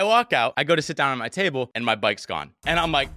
I walk out, I go to sit down at my table, and my bike's gone. And I'm like,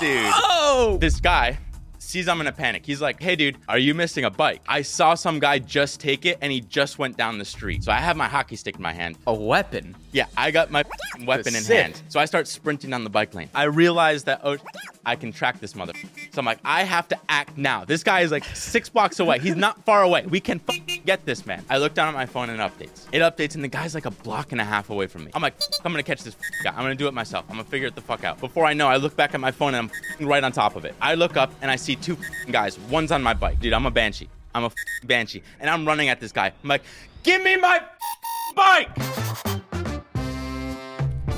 dude, Oh, this guy sees I'm in a panic. He's like, hey, dude, are you missing a bike? I saw some guy just take it and he just went down the street. So I have my hockey stick in my hand. a weapon. Yeah, I got my weapon in hand. So I start sprinting down the bike lane. I realize that, oh, I can track this mother. So I'm like, I have to act now. This guy is like six blocks away. He's not far away. We can get this man. I look down at my phone and it updates. It updates and the guy's like a block and a half away from me. I'm like, "F- I'm gonna catch this guy. I'm gonna do it myself. I'm gonna figure it the fuck out. Before I know, I look back at my phone and I'm right on top of it. I look up and I see two guys. One's on my bike. Dude, I'm a banshee. I'm a banshee. And I'm running at this guy. I'm like, give me my bike!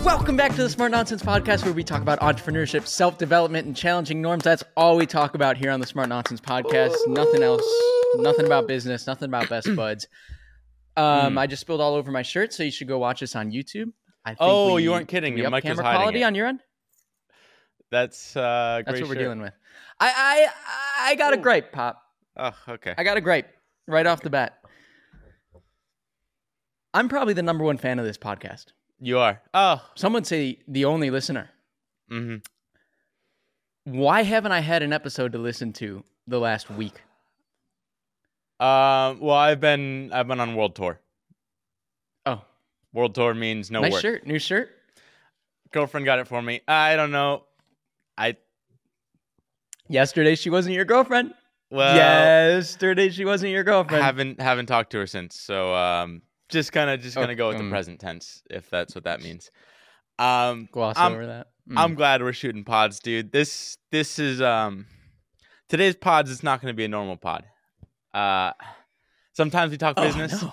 Welcome back to the Smart Nonsense Podcast, where we talk about entrepreneurship, self development, and challenging norms. That's all we talk about here on the Smart Nonsense Podcast. Nothing else. Nothing about business. Nothing about best buds. Um, I just spilled all over my shirt, so you should go watch us on YouTube. I think Oh, we- you weren't kidding. Your mic hiding quality it. on your end. That's uh, great That's what we're dealing with. I I I got a Ooh. gripe, pop. Oh, okay. I got a gripe right off the bat. I'm probably the number one fan of this podcast. You are. Oh. Some would say the only listener. Mm-hmm. Why haven't I had an episode to listen to the last week? Um. Well, I've been I've been on world tour. Oh, World tour means no nice work. shirt, new shirt. Girlfriend got it for me. I don't know. I Yesterday she wasn't your girlfriend. well Yesterday she wasn't your girlfriend. haven't haven't talked to her since. So um, just kind of just Oh, gonna go with the um. present tense if that's what that means. Um, Gloss I'm- over that. Mm. I'm glad we're shooting pods, dude. This this is um today's pods is not to be a normal pod. Uh sometimes we talk Oh, business. no.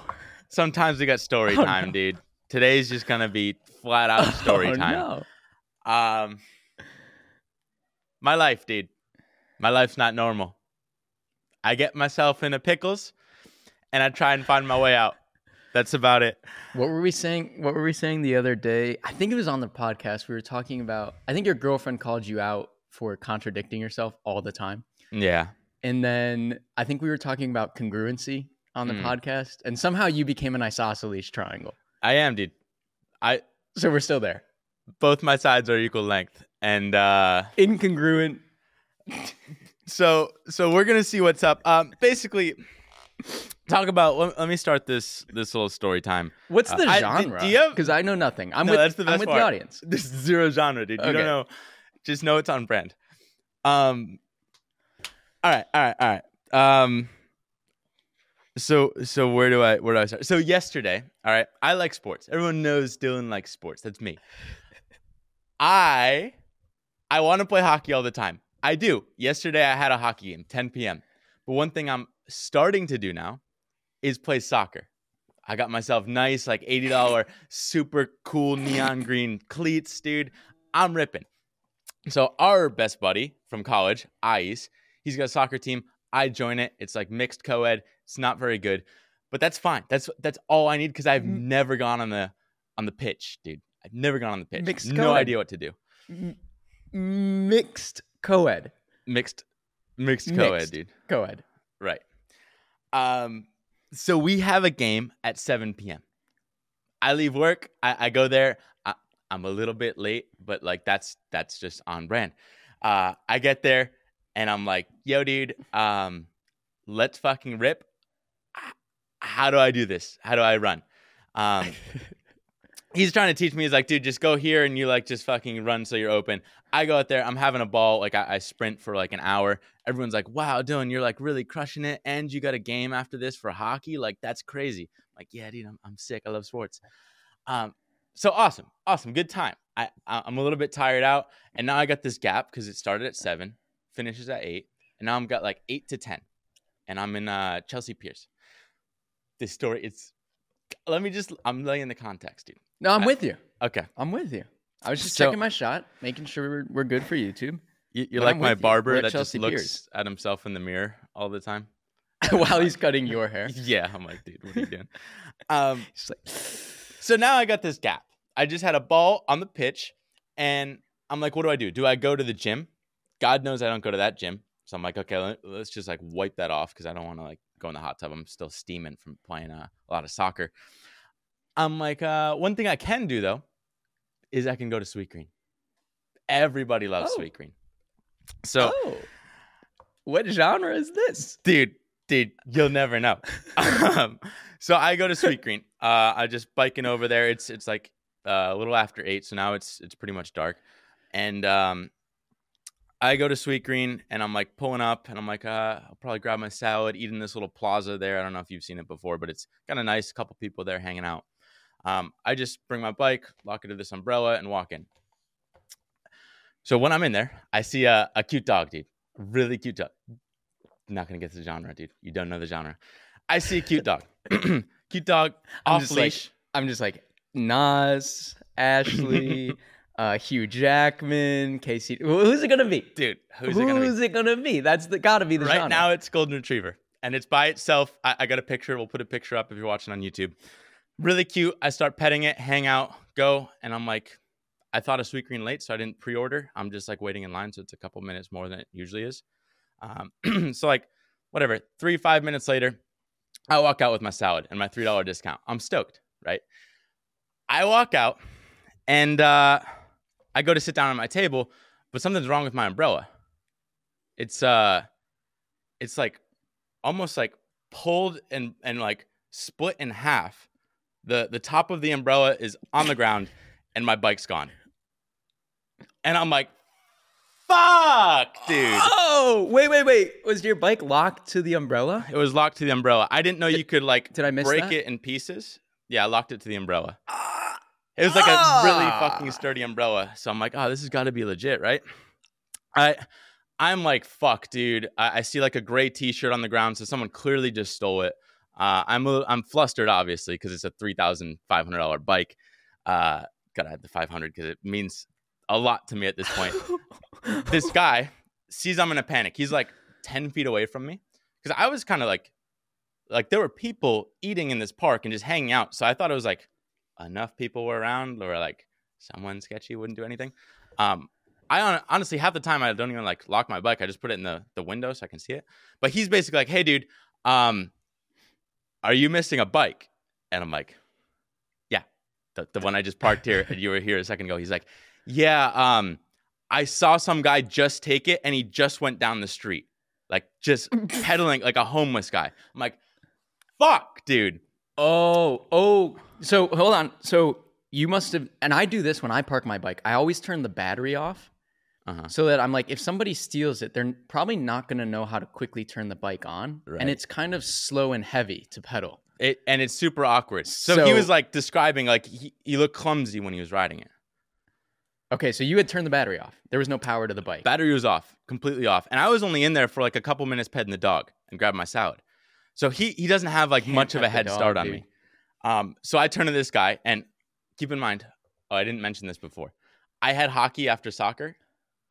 Sometimes we got story Oh, time, no. dude. Today's just to be flat out story Oh, time. no. Um My life, dude. My life's not normal. I get myself into pickles and I try and find my way out. That's about it. What were we saying? What were we saying the other day? I think it was on the podcast. We were talking about. I think your girlfriend called you out for contradicting yourself all the time. Yeah. And then I think we were talking about congruency on the Mm. podcast, and somehow you became an isosceles triangle. I am, dude. I So we're still there. both my sides are equal length and uh Incongruent. so so we're gonna see what's up um basically talk about let, let me start this this little story time. What's Uh, the I- genre? Because I know nothing. I'm No, with, that's the I'm with part. the audience. this is zero genre dude. You Okay. don't know. Just know it's on brand. Um all right all right all right. Um so so where do i where do i start? So yesterday all right i like sports. Everyone knows dylan likes sports. That's me. I i want to play hockey all the time. I do. Yesterday i had a hockey game 10 p.m but one thing i'm starting to do now is play soccer I got myself nice, like $80 super cool neon green cleats, dude. I'm ripping. So our best buddy from college, Ice, he's got a soccer team. I join it. It's like mixed co-ed. It's not very good, but that's fine. That's that's all I need because I've Mm. never gone on the on the pitch, dude. I've never gone on the pitch. Mixed no co-ed. idea what to do. M- mixed co-ed. Mixed mixed co-ed, dude. Co-ed. Right. Um, so we have a game at 7 p.m. I leave work. I, I go there. I, I'm a little bit late, but like that's that's just on brand. Uh, I get there and I'm like, "Yo, dude, um, let's fucking rip." How do I do this? How do I run? Um, he's trying to teach me. He's like, dude, just go here and you like just fucking run so you're open. I go out there. I'm having a ball. Like I, I sprint for like an hour. Everyone's like, wow, Dylan, you're like really crushing it. And you got a game after this for hockey. Like that's crazy. I'm like, yeah, dude, I'm, I'm sick. I love sports. Um, so awesome, awesome, good time. I, I'm a little bit tired out, and now I got this gap because it started at seven, finishes at eight, and now I'm got like eight to ten, and I'm in uh, Chelsea Piers. This story, it's. Let me just. I'm laying the context, dude. No, I'm I- with you. Okay. I'm with you. I was just So- checking my shot, making sure we're, we're good for YouTube. You, you're like my with you. barber that just looks Piers. at himself in the mirror all the time. While he's cutting your hair. Yeah, I'm like, dude, what are you doing? um, like, so now I got this gap. I just had a ball on the pitch, and I'm like, what do I do? Do I go to the gym? God knows I don't go to that gym. So I'm like, okay, let, let's just like wipe that off because I don't want to like go in the hot tub. I'm still steaming from playing uh, a lot of soccer. I'm like, uh, one thing I can do though is I can go to Sweetgreen. Everybody loves Oh. Sweetgreen. So, oh, what genre is this? dude, dude, you'll never know. um, so I go to Sweetgreen. Uh, I just biking over there. It's it's like uh, a little after eight, so now it's it's pretty much dark, and um, I go to Sweetgreen and I'm like pulling up, and I'm like, uh, I'll probably grab my salad, eat in this little plaza there. I don't know if you've seen it before, but it's kind of nice. A couple people there hanging out. Um, I just bring my bike, lock it to this umbrella, and walk in. So when I'm in there, I see a, a cute dog, dude. Really cute dog. Not gonna get to the genre, dude. You don't know the genre. I see a cute dog. cute dog I'm off just like- leash. I'm just like Nas, Ashley, uh, Hugh Jackman, Casey. Who's it gonna be? dude, who's it gonna be? Who's it gonna be? That's the gotta be the right genre. now it's golden retriever and it's by itself I, I got a picture we'll put a picture up if you're watching on youtube really cute. I start petting it hang out go and i'm like i thought of Sweetgreen late so i didn't pre-order. I'm just like waiting in line so it's a couple minutes more than it usually is. Um, so like whatever. Three five minutes later i walk out with my salad and my three dollar discount. I'm stoked right? I walk out and uh, i go to sit down at my table but something's wrong with my umbrella. It's uh it's like almost like pulled and and like split in half. The the top of the umbrella is on the ground and my bike's gone. And I'm like, fuck, dude. Oh, wait, wait, wait. Was your bike locked to the umbrella? It was locked to the umbrella. I didn't know you could like Did I miss break that? it in pieces. Yeah, I locked it to the umbrella. It was like a really Ah. fucking sturdy umbrella. So I'm like, oh, this has got to be legit, right? I I'm like, fuck, dude. I, I see like a gray T-shirt on the ground, so someone clearly just stole it. Uh, I'm a, I'm flustered, obviously, because it's a three thousand five hundred dollar bike. Uh, gotta add the five hundred because it means a lot to me at this point. this guy sees I'm in a panic. He's like ten feet away from me because I was kind of like, like there were people eating in this park and just hanging out. So I thought it was like enough people were around, or like someone sketchy wouldn't do anything. Um, I hon- honestly half the time I don't even like lock my bike. I just put it in the the window so I can see it. But he's basically like, "Hey, dude, um, are you missing a bike?" And I'm like, "Yeah, the the one I just parked here. and you were here a second ago." He's like, "Yeah, um, I saw some guy just take it, and he just went down the street, like just pedaling like a homeless guy." I'm like, "Fuck, dude." Oh, oh. So hold on. So you must have, and I do this when I park my bike. I always turn the battery off Uh-huh. so that I'm like, if somebody steals it, they're probably not going to know how to quickly turn the bike on. Right. And it's kind of slow and heavy to pedal. It and it's super awkward. So, he was like describing like he, he looked clumsy when he was riding it. Okay, so you had turned the battery off. There was no power to the bike. Battery was off, completely off. And I was only in there for like a couple minutes petting the dog and grabbing my salad. So he he doesn't have like Can't much of a head dog, start on dude. me. Um, so I turn to this guy and keep in mind, oh, I didn't mention this before. I had hockey after soccer,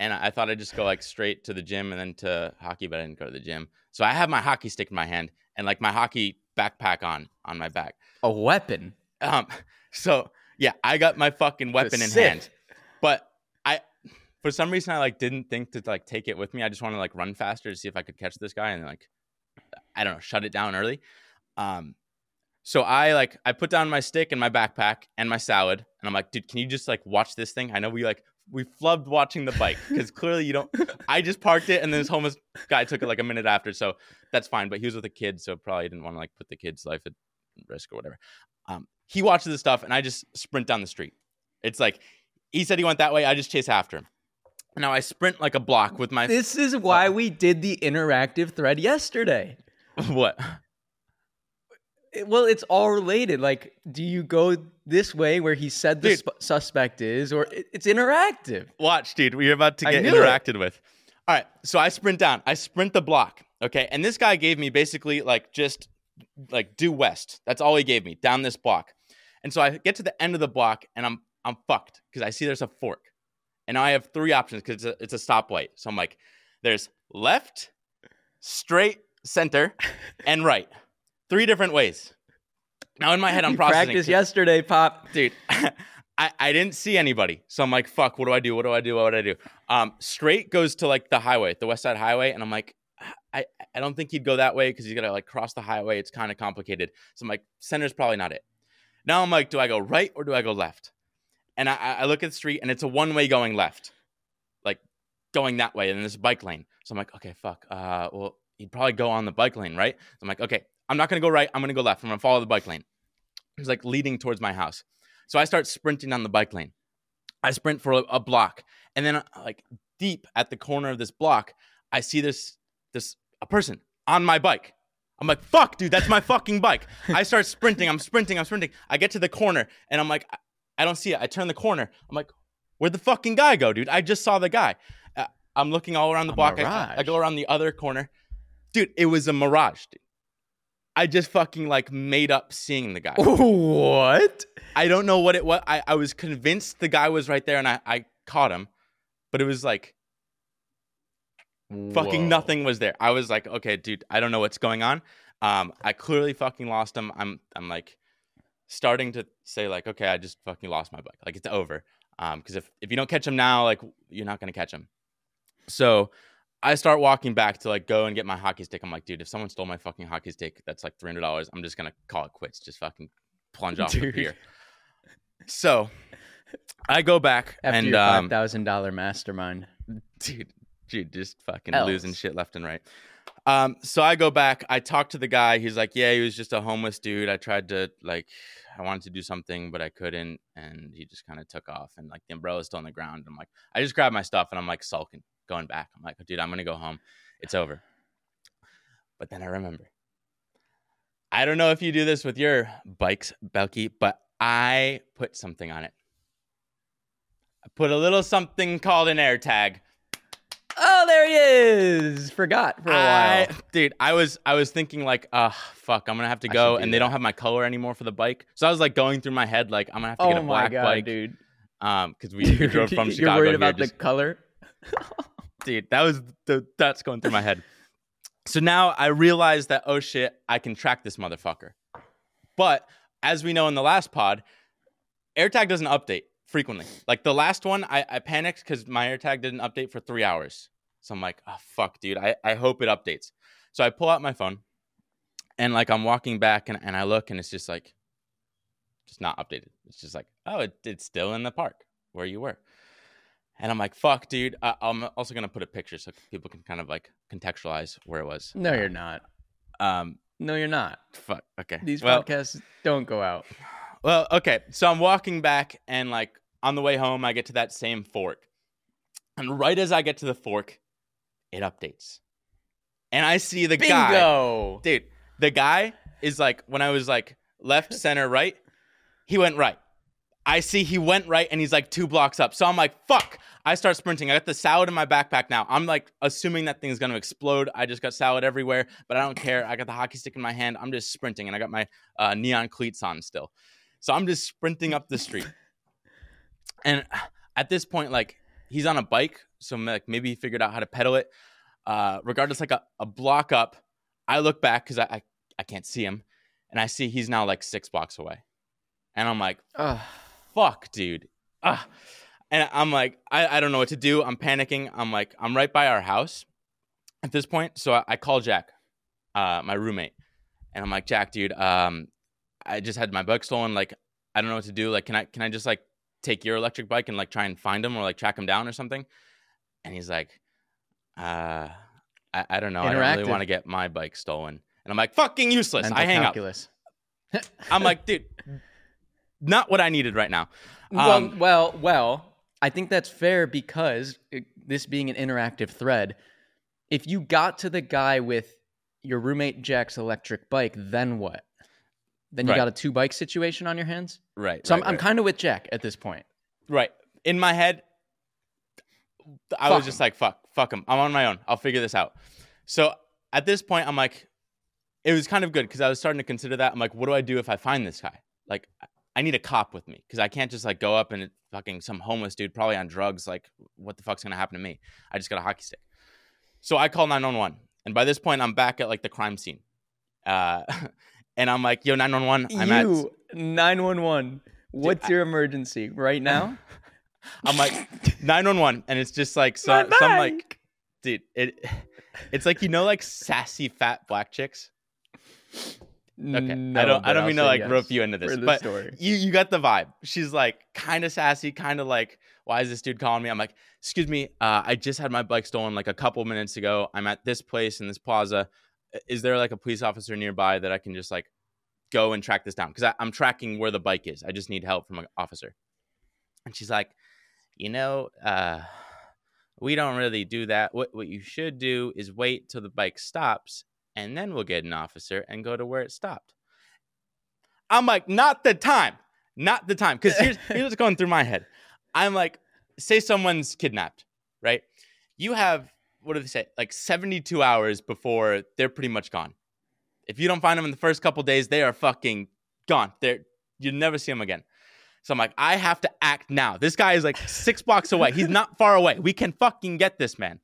and I thought I'd just go like straight to the gym and then to hockey, but I didn't go to the gym. So I have my hockey stick in my hand and like my hockey backpack on on my back. A weapon. Um, so yeah, I got my fucking weapon in hand, but I, for some reason, I like didn't think to like take it with me. I just want to like run faster to see if I could catch this guy and like, I don't know, shut it down early. Um, so I like I put down my stick and my backpack and my salad, and I'm like, dude, can you just like watch this thing? I know we like we flubbed watching the bike because clearly you don't. I just parked it, and then this homeless guy took it like a minute after, so that's fine. But he was with a kid, so probably didn't want to like put the kid's life at risk or whatever. Um, he watches the stuff, and I just sprint down the street. It's like he said he went that way. I just chase after him. Now I sprint like a block with my This is why we did the interactive thread yesterday. what? Well, it's all related. Like, do you go this way where he said the Dude. sp- suspect is, or it- it's interactive? Watch, dude. We're about to get knew it. interacted with. All right. So I sprint down. I sprint the block. Okay. And this guy gave me basically like just like due west. That's all he gave me down this block. And so I get to the end of the block and I'm I'm fucked because I see there's a fork. And now I have three options because it's a, it's a stoplight. So I'm like, there's left, straight, center, and right. Three different ways. Now in my head, I'm processing. practiced yesterday, Pop. dude I, I didn't see anybody so i'm like fuck what do i do what do i do what do i do um straight goes to like the highway the west side highway and i'm like i i don't think he'd go that way because he's gotta like cross the highway it's kind of complicated so i'm like center's probably not it Now I'm like, do I go right or do I go left? And I, I look at the street and it's a one way going left, like going that way, and there's a bike lane. So I'm like, okay, fuck. Uh, well, he'd probably go on the bike lane, right? So I'm like, okay, I'm not gonna go right. I'm gonna go left. I'm gonna follow the bike lane. It's like leading towards my house. So I start sprinting on the bike lane. I sprint for a, a block, and then like deep at the corner of this block, I see this this a person on my bike. I'm like, fuck, dude, that's my fucking bike. I start sprinting. I'm sprinting. I'm sprinting. I get to the corner, and I'm like, I don't see it. I turn the corner. I'm like, where'd the fucking guy go, dude? I just saw the guy. Uh, I'm looking all around the block. I. I go around the other corner. Dude, it was a mirage, dude. I just fucking like made up seeing the guy. what? I don't know what it was. I, I was convinced the guy was right there and I, I caught him, but it was like fucking nothing was there. I was like, okay, dude, I don't know what's going on. Um, I clearly fucking lost him. I'm I'm like starting to say like, okay, I just fucking lost my bike. Like it's over. Um, because if if you don't catch him now, like you're not gonna catch him. So I start walking back to like go and get my hockey stick. I'm like, dude, if someone stole my fucking hockey stick, that's like three hundred dollars. I'm just gonna call it quits. Just fucking plunge off the pier. So I go back After and your five um, thousand dollar mastermind. dude, dude, just fucking Else. losing shit left and right. Um, so I go back. I talk to the guy. He's like, "Yeah, he was just a homeless dude. I tried to like, I wanted to do something, but I couldn't, and he just kind of took off. And like, the umbrella's still on the ground. I'm like, I just grabbed my stuff and I'm like sulking, going back. I'm like, dude, I'm gonna go home. It's over. But then I remember. I don't know if you do this with your bikes, Belky, but I put something on it. I put a little something called an AirTag. Oh, there he is. Forgot for a I- while. dude. I was I was thinking like, uh, fuck, I'm gonna have to go, and they don't have my color anymore for the bike. So I was like going through my head like, I'm gonna have to Oh get a my black god, bike, dude. um, because we, we drove from You're Chicago worried here. about just- the color? dude, that was the that's going through my head. So now I realize that oh shit, I can track this motherfucker. But as we know in the last pod, AirTag doesn't update frequently. Like the last one, I, I panicked because my AirTag didn't update for three hours. So I'm like, oh fuck, dude. I, I hope it updates. So I pull out my phone and like I'm walking back and, and I look and it's just like just not updated. It's just like, oh, it, it's still in the park where you were. And I'm like, fuck, dude. Uh, I'm also gonna put a picture so people can kind of like contextualize where it was. No, you're not. Um, No, you're not. fuck. Okay. These well, podcasts don't go out. well, okay. So I'm walking back, and like on the way home, I get to that same fork, and right as I get to the fork, it updates, and I see the guy. Bingo. Dude, the guy is like when I was like left, center, right. He went right. I see he went right and he's like two blocks up. So I'm like, fuck. I start sprinting. I got the salad in my backpack now. I'm like assuming that thing's gonna explode. I just got salad everywhere, but I don't care. I got the hockey stick in my hand. I'm just sprinting and I got my uh, neon cleats on still. So I'm just sprinting up the street. And at this point, like he's on a bike, so like maybe he figured out how to pedal it. Uh, regardless, like a, a block up, I look back because I, I I can't see him, and I see he's now like six blocks away, and I'm like, Ugh. Fuck, dude. Ah. And I'm like, I, I don't know what to do. I'm panicking. I'm like, I'm right by our house at this point. So I, I call Jack, uh, my roommate, and I'm like, Jack, dude, um, I just had my bike stolen. Like, I don't know what to do. Like, can I can I just like take your electric bike and like try and find him or like track him down or something? And he's like, uh, I, I don't know. I don't really want to get my bike stolen. And I'm like, fucking useless. Mental I hang calculus. up. I'm like, dude, not what I needed right now. well, Um, well, well. I think that's fair because it, this being an interactive thread, if you got to the guy with your roommate Jack's electric bike, then what? Then you Right. got a two bike situation on your hands. Right. So right, I'm, I'm kind of with Jack at this point. Right. In my head, I Fuck was just him. like, fuck, fuck him. I'm on my own. I'll figure this out. So at this point, I'm like, it was kind of good because I was starting to consider that. I'm like, what do I do if I find this guy? Like, I need a cop with me because I can't just like go up and fucking some homeless dude, probably on drugs. Like, what the fuck's gonna happen to me? I just got a hockey stick. So I call 911. And by this point, I'm back at like the crime scene. Uh, and I'm like, yo, 911, I'm at. you nine one one. What's your emergency right now? I'm like 911, and it's just like so, My some like dude, it it's like you know like sassy fat black chicks. Okay, No, I don't. I don't mean to like yes rope you into this, but story. you you got the vibe. She's like kind of sassy, kind of like, why is this dude calling me? I'm like, excuse me, uh, I just had my bike stolen like a couple minutes ago. I'm at this place in this plaza. Is there like a police officer nearby that I can just like go and track this down? Because I'm tracking where the bike is. I just need help from an officer. And she's like, you know, uh, we don't really do that. What what you should do is wait till the bike stops, and then we'll get an officer and go to where it stopped. I'm like, not the time, not the time. Because here's, here's what's going through my head. I'm like, say someone's kidnapped, right? You have, what do they say, like 72 hours before they're pretty much gone. If you don't find them in the first couple days, they are fucking gone. They're, you never see them again. So I'm like, I have to act now. This guy is like six blocks away. He's not far away. We can fucking get this man.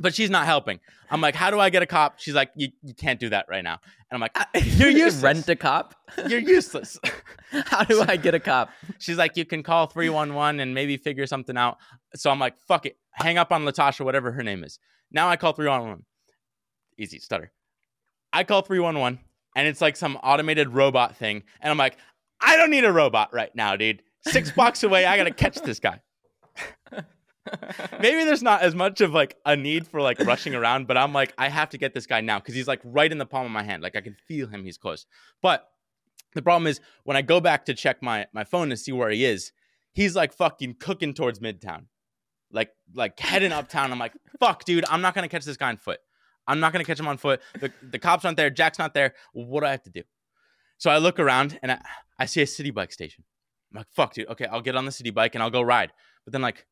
But she's not helping. I'm like, how do I get a cop? She's like, you, you can't do that right now. And I'm like, uh, you're useless. Rent a cop. You're useless. How do I get a cop? She's like, you can call 311 and maybe figure something out. So I'm like, fuck it. Hang up on Latasha, whatever her name is. Now I call 311. Easy, stutter. I call 311 and it's like some automated robot thing. And I'm like, I don't need a robot right now, dude. Six blocks away, I gotta catch this guy. Maybe there's not as much of like a need for like rushing around, but I'm like, I have to get this guy now because he's like right in the palm of my hand. Like I can feel him, he's close. But the problem is when I go back to check my my phone to see where he is, he's like fucking cooking towards Midtown, like like heading uptown. I'm like, fuck, dude, I'm not gonna catch this guy on foot. I'm not gonna catch him on foot. The the cops aren't there. Jack's not there. What do I have to do? So I look around and I, I see a Citi Bike station. I'm like, fuck, dude. Okay, I'll get on the Citi Bike and I'll go ride. But then like,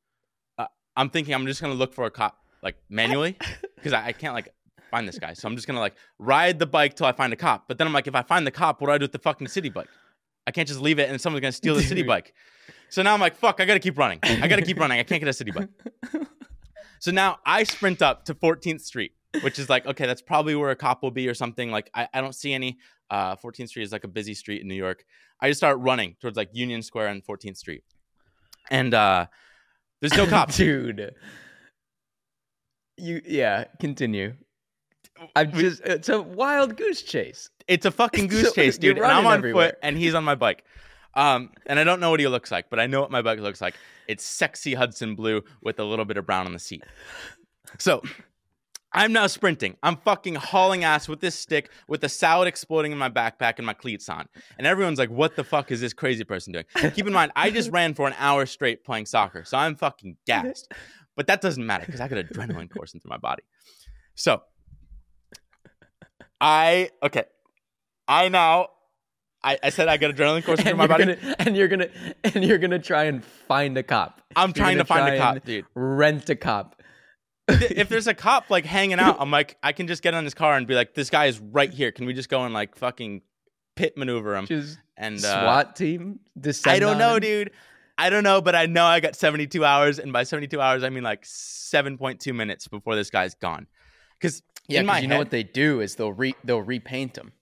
I'm thinking I'm just gonna look for a cop like manually because I, I can't like find this guy. So I'm just gonna like ride the bike till I find a cop. But then I'm like, if I find the cop, what do I do with the fucking Citi Bike? I can't just leave it and someone's gonna steal the city bike. So now I'm like, fuck, I gotta keep running. I gotta keep running. I can't get a Citi Bike. So now I sprint up to 14th Street, which is like, okay, that's probably where a cop will be or something. Like, I, I don't see any. Uh, 14th Street is like a busy street in New York. I just start running towards like Union Square and 14th Street. And uh, there's no cops. dude. You yeah, continue. I'm just it's a wild goose chase. It's a fucking goose So chase, dude. And I'm on everywhere. foot and he's on my bike. Um, and I don't know what he looks like, but I know what my bike looks like. It's sexy Hudson blue with a little bit of brown on the seat. So I'm now sprinting. I'm fucking hauling ass with this stick with the salad exploding in my backpack and my cleats on. And everyone's like, what the fuck is this crazy person doing? Keep in mind, I just ran for an hour straight playing soccer. So I'm fucking gassed. But that doesn't matter because I got adrenaline coursing through my body. So I okay. I now I, I said I got adrenaline coursing through my body. gonna, and you're gonna and you're gonna try and find a cop. I'm You're trying to find a cop, dude. Rent a cop. If there's a cop like hanging out, I'm like, I can just get on his car and be like, this guy is right here. Can we just go and like fucking pit maneuver him? Just And uh, SWAT team. I don't know, him? dude. I don't know, but I know I got 72 hours, and by 72 hours, I mean like 7.2 minutes before this guy's gone. Because Yeah, in 'cause my you know head- what they do is they'll re they'll repaint him.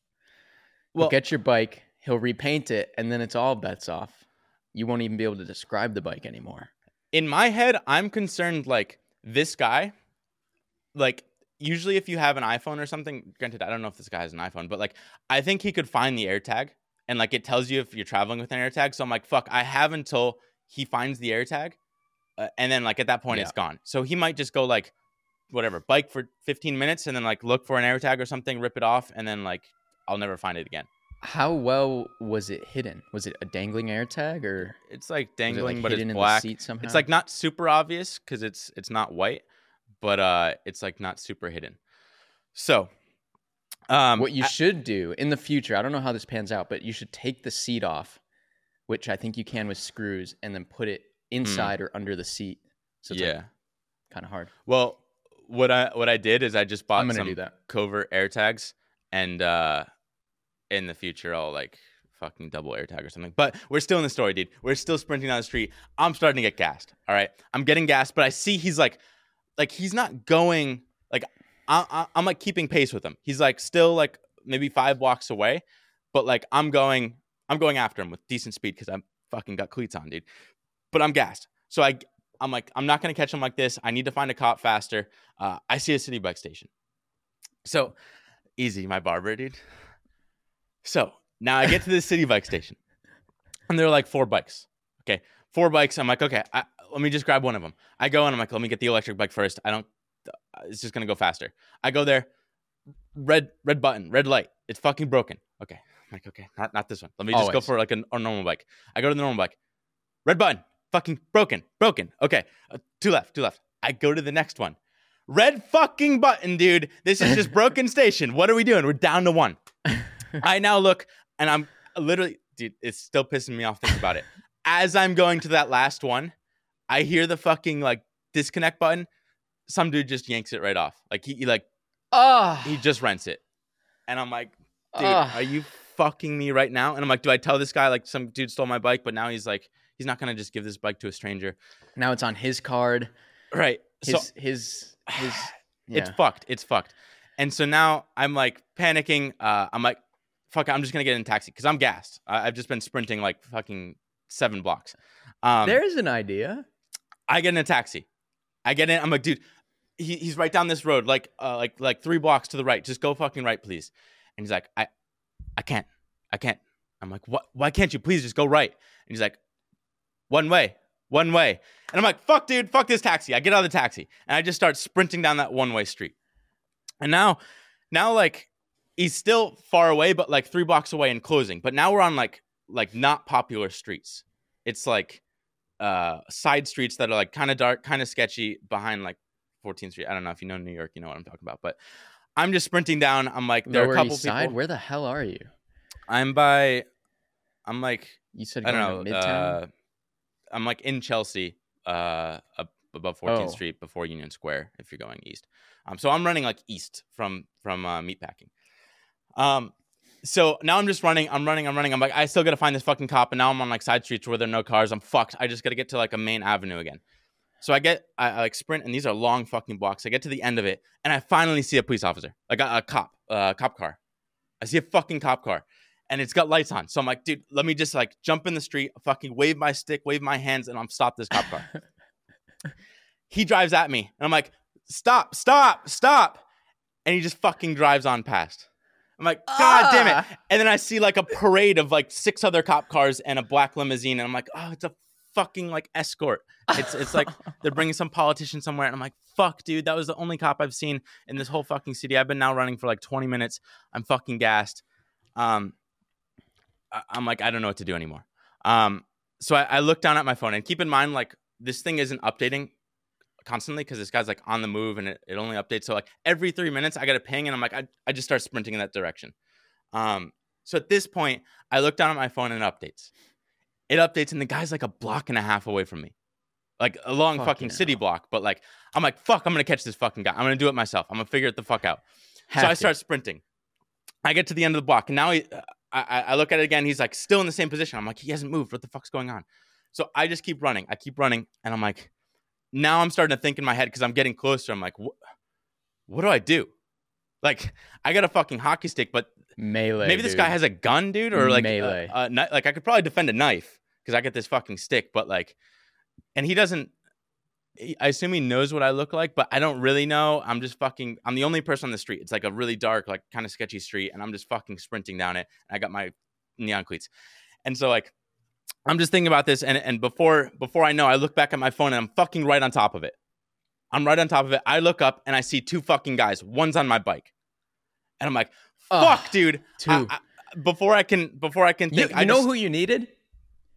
Well- Well, get your bike. He'll repaint it, and then it's all bets off. You won't even be able to describe the bike anymore. in my head, I'm concerned like this guy, like usually if you have an iPhone or something, granted, I don't know if this guy has an iPhone, but like I think he could find the AirTag and like it tells you if you're traveling with an AirTag. So I'm like, fuck, I have until he finds the AirTag, uh, and then like at that point it's gone. So he might just go like whatever, bike for 15 minutes and then like look for an AirTag or something, rip it off, and then like I'll never find it again. How well was it hidden? Was it a dangling AirTag or It's like was it, dangling, like, but it's hidden in black. the seat somehow? It's like not super obvious because it's it's not white, but uh, it's like not super hidden. So, um, what you I- should do in the future. I don't know how this pans out, but you should take the seat off, which I think you can with screws, and then put it inside or under the seat. So it's Hmm. yeah. kind of hard. Well, what I what I did is I just bought some covert AirTags, and uh, in the future I'll like fucking double AirTag or something. But we're still in the story, dude. We're still sprinting down the street. I'm starting to get gassed. All right, I'm getting gassed, but I see he's like, like he's not going like I, I'm like keeping pace with him. He's like still like maybe five blocks away, but like I'm going, I'm going after him with decent speed because I'm fucking got cleats on, dude. But I'm gassed, so I I'm like I'm not gonna catch him like this. I need to find a cop faster. Uh, I see a Citi Bike station, so easy, my barber, dude. So now I get to the city bike station, and there are like four bikes. Okay, four bikes. I'm like, okay, I, let me just grab one of them. I go and I'm like, let me get the electric bike first. I don't. It's just gonna go faster. I go there. Red red button, red light. It's fucking broken. Okay, I'm like, okay, not not this one. Let me just go for like a, a normal bike. I go to the normal bike. Red button, fucking broken, broken. Okay, uh, two left, two left. I go to the next one. Red fucking button, dude. This is just broken station. What are we doing? We're down to one. I now look and I'm literally, dude, it's still pissing me off thinking about it. As I'm going to that last one, I hear the fucking like disconnect button. Some dude just yanks it right off. Like he, he like Oh, he just rents it. And I'm like, dude, Ugh. are you fucking me right now? And I'm like, do I tell this guy like some dude stole my bike, but now he's like, he's not gonna just give this bike to a stranger, now it's on his card. right? His so his his. it's yeah. fucked. It's fucked. And so now I'm like panicking. Uh, I'm like, fuck, I'm just gonna get in a taxi because I'm gassed. I- I've just been sprinting like fucking seven blocks. Um, There's an idea. I get in a taxi. I get in. I'm like, dude, he, he's right down this road, like uh, like like three blocks to the right. Just go fucking right, please. And he's like, I, I can't, I can't. I'm like, what? Why can't you? Please just go right. And he's like, one way, one way. And I'm like, fuck, dude, fuck this taxi. I get out of the taxi and I just start sprinting down that one way street. And now, now like he's still far away, but like three blocks away and closing. But now we're on like like not popular streets. It's like uh side streets that are like kind of dark, kind of sketchy behind like 14th Street. I don't know if you know New York, you know what I'm talking about. But I'm just sprinting down. I'm like, there are a couple East Side. people. Where the hell are you? I'm by. I'm like You said I don't know. Uh, I'm like in Chelsea, uh, above 14th Oh. Street before Union Square. If you're going east, um, so I'm running like east from from uh, meatpacking. Um, so now I'm just running. I'm running. I'm running. I'm like, I still gotta find this fucking cop, and now I'm on like side streets where there are no cars. I'm fucked. I just gotta get to like a main avenue again. So I get, I, I like sprint, and these are long fucking blocks. I get to the end of it, and I finally see a police officer, like a, a cop, a cop car. I see a fucking cop car, and it's got lights on. So I'm like, dude, let me just like jump in the street, fucking wave my stick, wave my hands, and I'm stop this cop car. he drives at me, and I'm like, stop, stop, stop, and he just fucking drives on past. I'm like, God damn it. Ah. And then I see like a parade of like six other cop cars and a black limousine, and I'm like, oh, it's a fucking like escort. It's it's like they're bringing some politician somewhere, and I'm like, fuck, dude, that was the only cop I've seen in this whole fucking city. I've been now running for like 20 minutes. I'm fucking gassed. Um, I- I'm like, I don't know what to do anymore. Um, so I, I look down at my phone, and keep in mind, like this thing isn't updating constantly because this guy's like on the move and it, it only updates. So like every three minutes, I got a ping, and I'm like, I, I just start sprinting in that direction. Um, so at this point, I look down at my phone and it updates. It updates, and the guy's like a block and a half away from me, like a long Fucking fucking city block. But like, I'm like, fuck, I'm gonna catch this fucking guy. I'm gonna do it myself. I'm gonna figure it the fuck out. Have so I start sprinting. I get to the end of the block, and now he, I, I I look at it again. He's like still in the same position. I'm like, he hasn't moved. What the fuck's going on? So I just keep running. I keep running, and I'm like, now I'm starting to think in my head because I'm getting closer. I'm like, what? Do I do? Like, I got a fucking hockey stick, but melee. maybe this dude. guy has a gun, dude, or like Melee. A, a, like I could probably defend a knife because I got this fucking stick, but like, and he doesn't. I assume he knows what I look like, but I don't really know. I'm just fucking. I'm the only person on the street. It's like a really dark, like kind of sketchy street, and I'm just fucking sprinting down it. And I got my neon cleats, and so like, I'm just thinking about this, and and before before I know, I look back at my phone and I'm fucking right on top of it. I'm right on top of it. I look up and I see two fucking guys. One's on my bike, and I'm like, Ugh, "Fuck, dude!" two. I- I- before I can before I can think, you I know just- who you needed?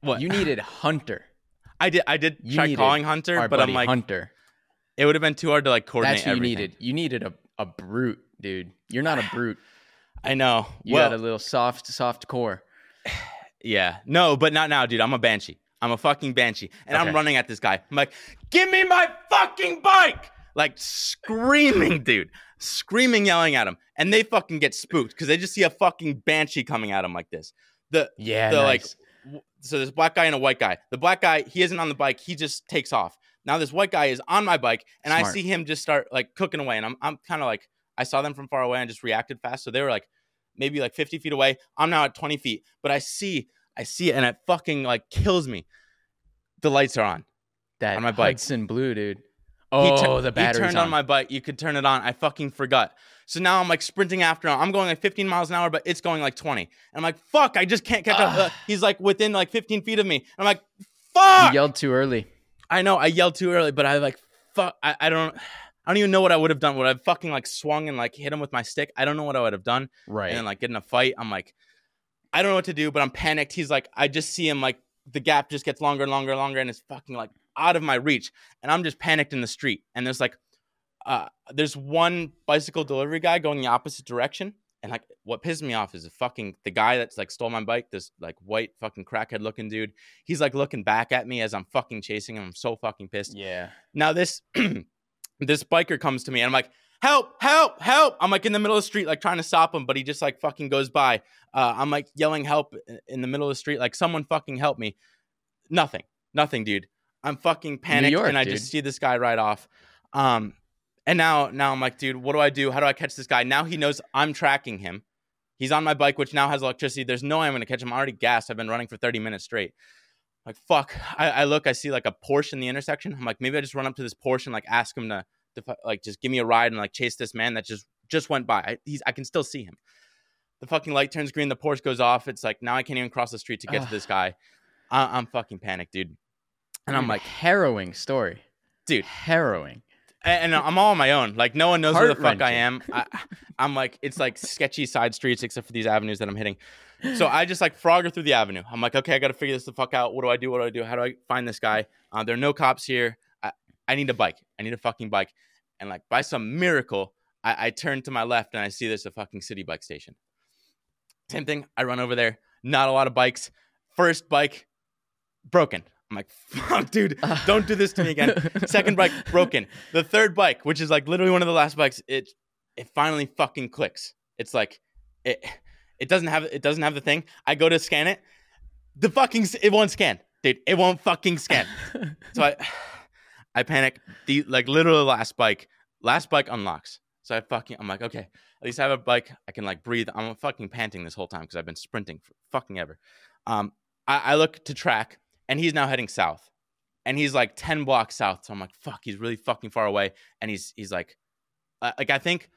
what You needed Hunter. I did. I did You try calling Hunter, but I'm like, Hunter. it would have been too hard to like coordinate That's who you everything. needed. You needed a, a brute, dude. You're not a brute. I know. You well, got a little soft, soft core. yeah, no, but not now, dude. I'm a banshee. I'm a fucking banshee, and I'm running at this guy. I'm like, "Give me my fucking bike!" Like screaming, dude, screaming, yelling at him, and they fucking get spooked because they just see a fucking banshee coming at them like this. The Yeah, the nice. w- so there's a black guy and a white guy. The black guy, he isn't on the bike, he just takes off. Now this white guy is on my bike, and I see him just start like cooking away. And I'm I'm kind of like I saw them from far away and just reacted fast. So they were like maybe like 50 feet away. I'm now at 20 feet, but I see I see it and it fucking like kills me. The lights are on. that on my bike. Hudson Blue, dude. Oh, tur- the battery's He turned on. my bike. You could turn it on. I fucking forgot. So now I'm like sprinting after him. I'm going like 15 miles an hour, but it's going like 20. And I'm like, fuck, I just can't catch up. Uh, he's like within like 15 feet of me. I'm like, fuck. You yelled too early. I know I yelled too early, but I like fuck. I, I don't. I don't even know what I would have done. Would I have fucking like swung and like hit him with my stick? I don't know what I would have done. Right. And then like get in a fight. I'm like, I don't know what to do, but I'm panicked. He's like, I just see him like the gap just gets longer and longer and longer, and it's fucking like out of my reach. And I'm just panicked in the street. And there's like, uh, there's one bicycle delivery guy going the opposite direction. And like, what pisses me off is the fucking the guy that's like stole my bike. This like white fucking crackhead looking dude. He's like looking back at me as I'm fucking chasing him. I'm so fucking pissed. yeah. Now this this biker comes to me and I'm like, help, help, help. I'm like in the middle of the street, like trying to stop him, but he just like fucking goes by. Uh, I'm like yelling help in the middle of the street, like someone fucking help me. Nothing, nothing, dude. I'm fucking panicked York, and I dude. just see this guy right off. Um, and now now I'm like, dude, what do I do? How do I catch this guy? Now he knows I'm tracking him. He's on my bike, which now has electricity. There's no way I'm gonna catch him. I'm already gassed. I've been running for 30 minutes straight. Like fuck. I, I look, I see like a Porsche in the intersection. I'm like, maybe I just run up to this Porsche and like ask him to, to like just give me a ride and like chase this man that just just went by. I, he's I can still see him. The fucking light turns green. The Porsche goes off. It's like now I can't even cross the street to get Ugh. to this guy. I, I'm fucking panicked, dude. And I'm like, harrowing story. Dude. Harrowing. and, and I'm all on my own. Like no one knows where the fuck I am. I, I'm like it's like sketchy side streets except for these avenues that I'm hitting. So I just like frogger through the avenue. I'm like, okay, I got to figure this the fuck out. What do I do? What do I do? How do I find this guy? Uh, there are no cops here. I, I need a bike. I need a fucking bike. And like by some miracle, I, I turn to my left and I see there's a fucking Citi Bike station. Same thing. I run over there. Not a lot of bikes. First bike broken. I'm like, fuck, dude, don't do this to me again. Second bike broken. The third bike, which is like literally one of the last bikes, it it finally fucking clicks. It's like it it doesn't have it doesn't have the thing. I go to scan it. The fucking it won't scan, dude. It won't fucking scan. So I I panic. The like literally last bike, last bike unlocks. So I fucking I'm like, okay, at least I have a bike. I can like breathe. I'm fucking panting this whole time because I've been sprinting for fucking ever. Um, I, I look to track, and he's now heading south, and he's like ten blocks south. So I'm like, fuck, he's really fucking far away, and he's he's like, uh, like I think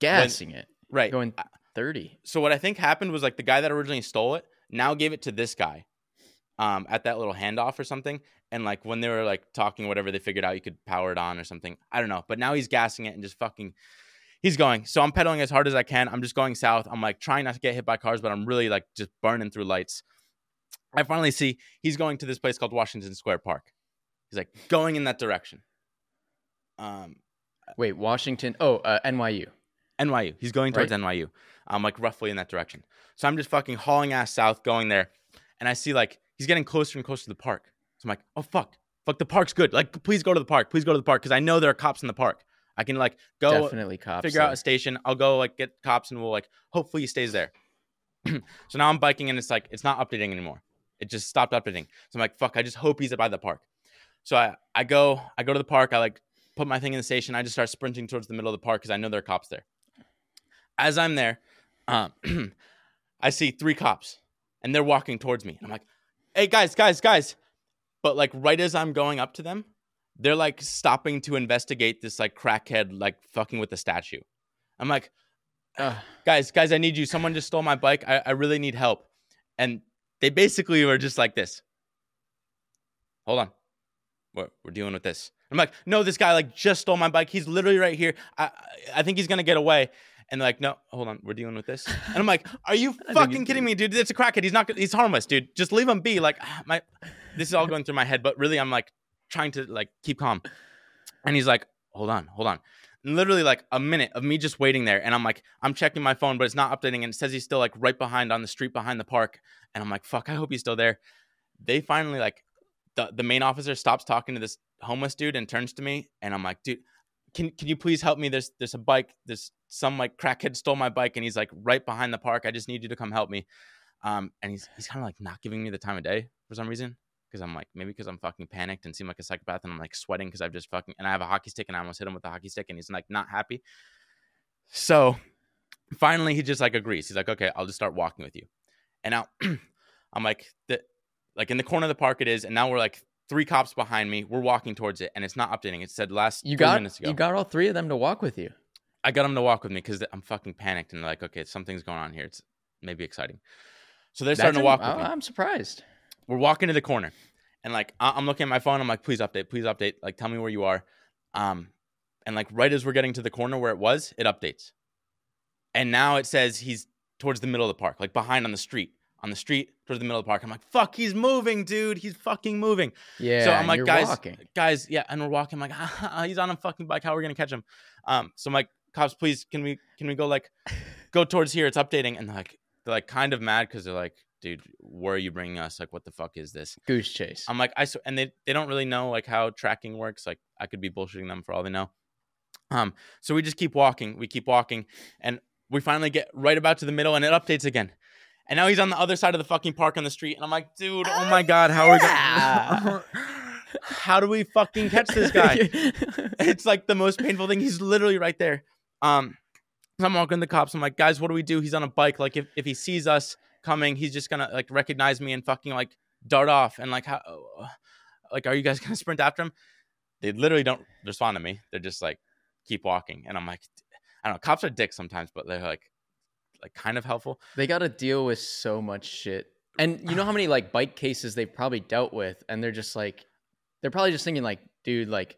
Gassing it. right. Going 30. so what I think happened was like the guy that originally stole it now gave it to this guy, um, at that little handoff or something. And like when they were like talking, whatever, they figured out you could power it on or something. I don't know. But now he's gassing it and just fucking, he's going. So I'm pedaling as hard as I can. I'm just going south. I'm like trying not to get hit by cars, but I'm really like just burning through lights. I finally see he's going to this place called Washington Square Park. He's like going in that direction. Um, Wait, Washington. Oh, uh, NYU. NYU. He's going towards NYU. I'm like roughly in that direction. So I'm just fucking hauling ass south, going there, and I see like he's getting closer and closer to the park. So I'm like, oh fuck, fuck, the park's good. Like, please go to the park. Please go to the park because I know there are cops in the park. I can like go Definitely cops. figure out a station. I'll go like get cops and we'll like hopefully he stays there. so now I'm biking and it's like it's not updating anymore. It just stopped updating. So I'm like, fuck, I just hope he's by the park. So I, I go I go to the park, I like put my thing in the station, I just start sprinting towards the middle of the park because I know there are cops there. As I'm there, um, I see three cops and they're walking towards me. And I'm like, hey guys, guys, guys. But like right as I'm going up to them, they're like stopping to investigate this like crackhead like fucking with the statue. I'm like, guys, guys, I need you. Someone just stole my bike. I, I really need help. And they basically were just like this. Hold on. We're, we're dealing with this. I'm like, no, this guy like just stole my bike. He's literally right here. I I- I think he's gonna get away. And they're like, no, hold on, we're dealing with this. And I'm like, are you fucking kidding me, dude? It's a crackhead. He's not. He's harmless, dude. Just leave him be. Like, ah, my, this is all going through my head, but really, I'm like trying to like keep calm. And he's like, hold on, hold on. And literally like a minute of me just waiting there, and I'm like, I'm checking my phone, but it's not updating, and it says he's still like right behind on the street behind the park. And I'm like, fuck, I hope he's still there. They finally like the the main officer stops talking to this homeless dude and turns to me, and I'm like, dude, can can you please help me? There's there's a bike. There's some like crackhead stole my bike, and he's like right behind the park. I just need you to come help me. Um, and he's he's kind of like not giving me the time of day for some reason because I'm like maybe because I'm fucking panicked and seem like a psychopath and I'm like sweating because I've just fucking and I have a hockey stick and I almost hit him with the hockey stick and he's like not happy. So finally he just like agrees. He's like, okay, I'll just start walking with you. And now I'm like the like in the corner of the park it is, and now we're like three cops behind me. We're walking towards it, and it's not updating. It said last You got minutes ago. you got all three of them to walk with you. I got them to walk with me because I'm fucking panicked and like, okay, something's going on here. It's maybe exciting. So they're starting That's to walk im- with me. I'm surprised. We're walking to the corner, and like I- I'm looking at my phone. I'm like, please update, please update. Like, tell me where you are. Um, and like right as we're getting to the corner where it was, it updates, and now it says he's towards the middle of the park, like behind on the street, on the street towards the middle of the park. I'm like, fuck, he's moving, dude. He's fucking moving. Yeah. so I'm like, guys, walking. guys, yeah, and we're walking. I'm like, he's on a fucking bike. How are we gonna catch him? Um, so I'm like, cops, please, can we can we go like go towards here? It's updating, and like they're like kind of mad because they're like, dude, where are you bringing us? Like, what the fuck is this? Goose chase. I'm like, I sw- and they they don't really know like how tracking works. Like, I could be bullshitting them for all they know. Um, so we just keep walking. We keep walking, and we finally get right about to the middle, and it updates again. And now he's on the other side of the fucking park on the street, and I'm like, dude, oh my god, how are we gonna? how do we fucking catch this guy? it's like the most painful thing. He's literally right there. Um, so I'm walking the cops. I'm like, guys, what do we do? He's on a bike. Like, if, if he sees us coming, he's just gonna like recognize me and fucking like dart off. And like, how, like, are you guys gonna sprint after him? They literally don't respond to me. They're just like, keep walking. And I'm like, I don't know. Cops are dicks sometimes, but they're like, like kind of helpful. they got to deal with so much shit. And you know how many like bike cases they've probably dealt with, and they're just like, they're probably just thinking like, dude, like,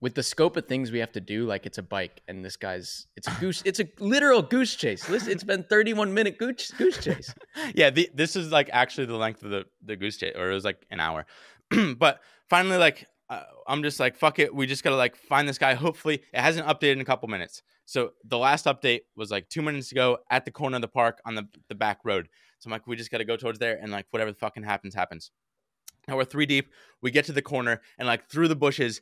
with the scope of things we have to do, like it's a bike, and this guy's it's a goose, it's a literal goose chase. Listen, it's been 31 minute goose goose chase. yeah, the, this is like actually the length of the the goose chase, or it was like an hour. but finally, like uh, I'm just like fuck it. We just gotta like find this guy. Hopefully, it hasn't updated in a couple minutes. So the last update was like two minutes ago at the corner of the park on the the back road. So I'm like, we just gotta go towards there, and like whatever the fucking happens, happens. Now we're three deep. We get to the corner, and like through the bushes,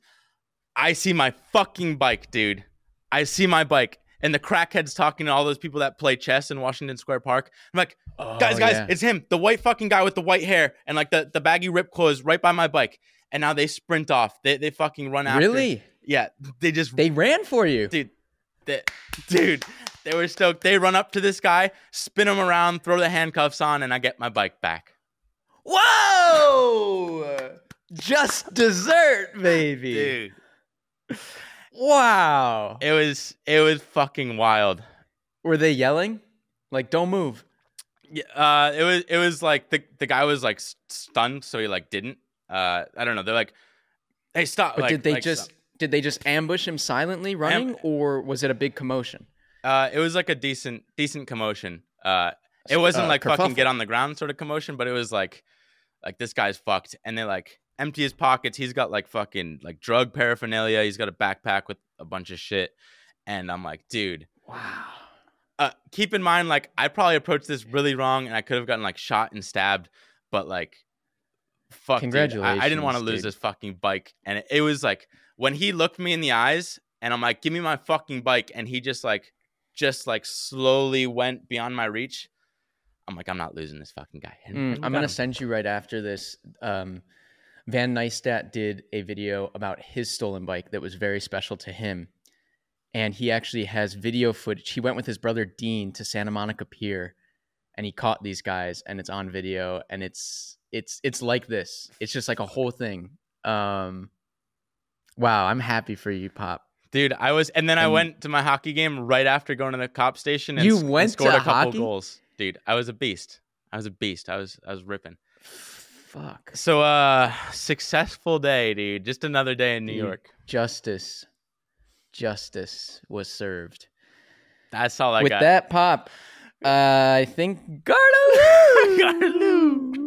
I see my fucking bike, dude. I see my bike. And the crackheads talking to all those people that play chess in Washington Square Park. I'm like, oh, guys, Oh, guys, yeah. it's him, the white fucking guy with the white hair and like the, the baggy rip clothes right by my bike. And now they sprint off. They they fucking run after. really? Yeah, they just They ran for you. dude, they, dude, they were stoked. They run up to this guy, spin him around, throw the handcuffs on, and I get my bike back. Whoa! Just desert, baby. Dude, Wow. it was it was fucking wild. Were they yelling? Like, don't move. Yeah, uh, it was it was like the the guy was like stunned, so he like didn't. Uh, I don't know. They're like, hey, stop. But like- did they like, just stop. did they just ambush him silently running, or was it a big commotion? Uh, it was like a decent decent commotion. Uh, it wasn't Uh, like fucking get on the ground sort of commotion, but it was like like this guy's fucked, and they like empty his pockets. He's got like fucking like drug paraphernalia. He's got a backpack with a bunch of shit, and I'm like, dude. Wow. Uh, keep in mind, like I probably approached this really wrong, and I could have gotten like shot and stabbed, but like, fuck, dude, I- I, didn't want to lose dude. this fucking bike, and it, it was like when he looked me in the eyes, and I'm like, give me my fucking bike, and he just like, just like slowly went beyond my reach. I'm like, I'm not losing this fucking guy. Mm, I'm gonna him. send you right after this. Um, Van Neistat did a video about his stolen bike that was very special to him, and he actually has video footage. He went with his brother Dean to Santa Monica Pier, and he caught these guys, and it's on video, and it's it's it's like this. It's just like a whole thing. Um, wow, I'm happy for you, Pop. dude. I was, and then I went to my hockey game right after going to the cop station. And You s- and went scored a couple hockey? goals, dude. I was a beast. I was a beast. I was I was ripping. Fuck. So uh successful day, dude. Just another day in New Dude. York. Justice, justice was served. That's all I With got. With that, Pop, uh, I think Gardeloo. Gardeloo.